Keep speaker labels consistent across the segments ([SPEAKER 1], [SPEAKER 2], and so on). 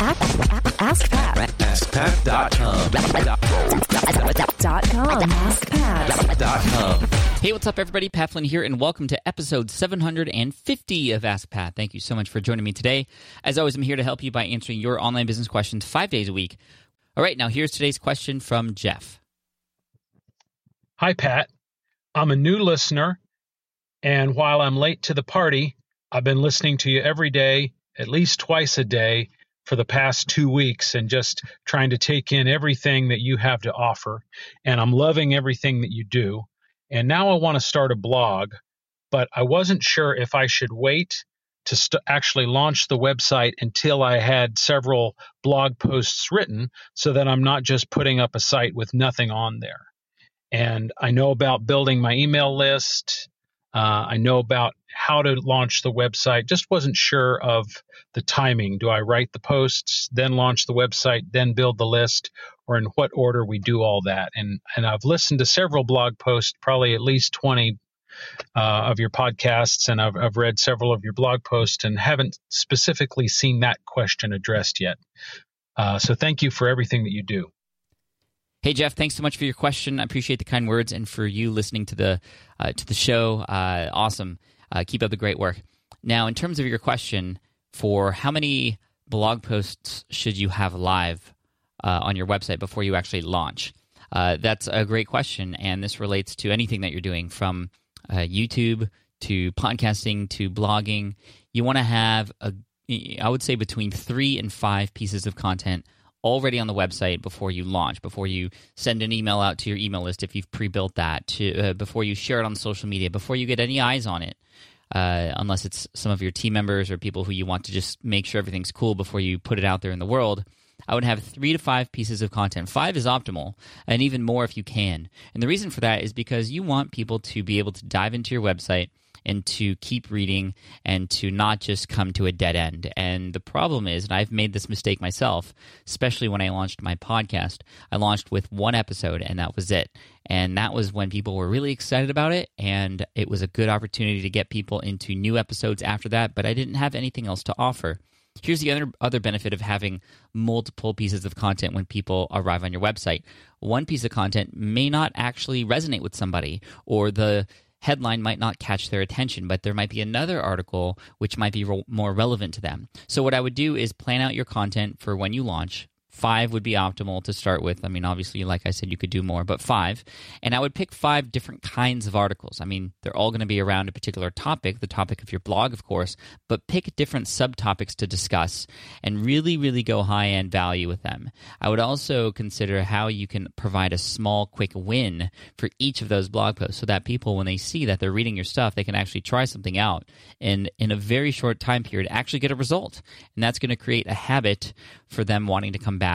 [SPEAKER 1] Ask Pat.
[SPEAKER 2] AskPat.com.
[SPEAKER 1] Dot com. AskPat.
[SPEAKER 3] Hey, what's up, everybody? Pat Flynn here, and welcome to episode 750 of Ask Pat. Thank you so much for joining me today. As always, I'm here to help you by answering your online business questions five days a week. All right, now here's today's question from Jeff.
[SPEAKER 4] Hi, Pat. I'm a new listener, and while I'm late to the party, I've been listening to you every day, at least twice a day, for the past two weeks, and just trying to take in everything that you have to offer. And I'm loving everything that you do. And now I want to start a blog, but I wasn't sure if I should wait to st- actually launch the website until I had several blog posts written so that I'm not just putting up a site with nothing on there and I know about building my email list. Uh, I know about how to launch the website. Just wasn't sure of the timing. Do I write the posts, then launch the website, then build the list, or in what order we do all that? And and I've listened to several blog posts, probably at least twenty uh, of your podcasts, and I've I've read several of your blog posts, and haven't specifically seen that question addressed yet. Uh, so thank you for everything that you do.
[SPEAKER 3] Hey Jeff, thanks so much for your question. I appreciate the kind words and for you listening to the uh, to the show. Uh, awesome. Uh, keep up the great work. Now, in terms of your question, for how many blog posts should you have live uh, on your website before you actually launch? Uh, that's a great question, and this relates to anything that you're doing, from uh, YouTube to podcasting to blogging. You want to have a, I would say, between three and five pieces of content already on the website before you launch, before you send an email out to your email list if you've pre-built that, to, uh, before you share it on social media, before you get any eyes on it. Uh, unless it's some of your team members or people who you want to just make sure everything's cool before you put it out there in the world. I would have three to five pieces of content. Five is optimal, and even more if you can. And the reason for that is because you want people to be able to dive into your website and to keep reading and to not just come to a dead end. And the problem is, and I've made this mistake myself, especially when I launched my podcast, I launched with one episode and that was it. And that was when people were really excited about it. And it was a good opportunity to get people into new episodes after that, but I didn't have anything else to offer. Here's the other other benefit of having multiple pieces of content when people arrive on your website. One piece of content may not actually resonate with somebody or the headline might not catch their attention, but there might be another article which might be re- more relevant to them. So, what I would do is plan out your content for when you launch, Five would be optimal to start with. I mean, obviously, like I said, you could do more, but five. And I would pick five different kinds of articles. I mean, they're all going to be around a particular topic, the topic of your blog, of course, but pick different subtopics to discuss and really, really go high end value with them. I would also consider how you can provide a small, quick win for each of those blog posts so that people, when they see that they're reading your stuff, they can actually try something out and in a very short time period actually get a result. And that's going to create a habit for them wanting to come back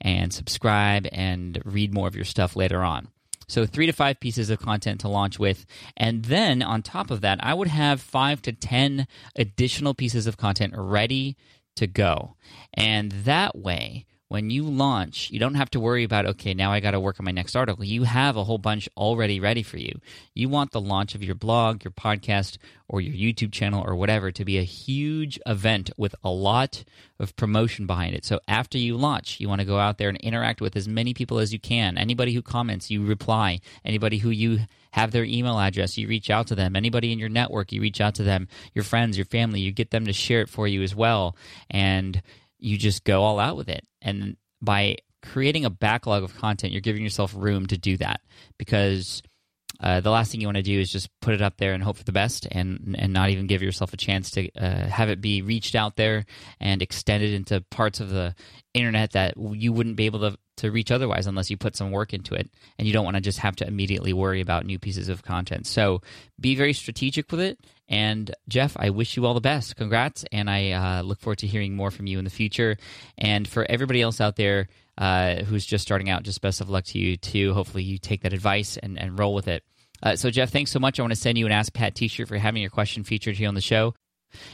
[SPEAKER 3] and subscribe and read more of your stuff later on. So, three to five pieces of content to launch with. And then on top of that, I would have five to 10 additional pieces of content ready to go. And that way, when you launch, you don't have to worry about, okay, now I got to work on my next article. You have a whole bunch already ready for you. You want the launch of your blog, your podcast, or your YouTube channel, or whatever to be a huge event with a lot of promotion behind it. So after you launch, you want to go out there and interact with as many people as you can. Anybody who comments, you reply. Anybody who you have their email address, you reach out to them. Anybody in your network, you reach out to them. Your friends, your family, you get them to share it for you as well. And you just go all out with it. And by creating a backlog of content, you're giving yourself room to do that because uh, the last thing you want to do is just put it up there and hope for the best and and not even give yourself a chance to uh, have it be reached out there and extended into parts of the internet that you wouldn't be able to to reach otherwise unless you put some work into it and you don't want to just have to immediately worry about new pieces of content. So be very strategic with it. And jeff i wish you all the best. Congrats and i uh, look forward to hearing more from you in the future. And for everybody else out there uh, who's just starting out just best of luck to you too. Hopefully you take that advice and, and roll with it. Uh, so jeff thanks so much. I want to send you an ask pat t-shirt for having your question featured here on the show.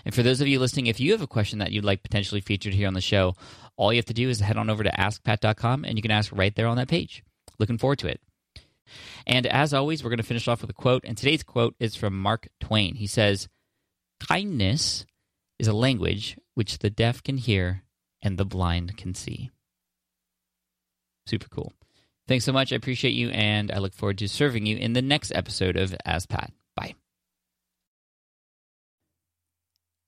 [SPEAKER 3] And for those of you listening, if you have a question that you'd like potentially featured here on the show, all you have to do is head on over to askpat.com and you can ask right there on that page. Looking forward to it. And as always, we're going to finish off with a quote. And today's quote is from Mark Twain. He says, Kindness is a language which the deaf can hear and the blind can see. Super cool. Thanks so much. I appreciate you, and I look forward to serving you in the next episode of Ask Pat. Bye.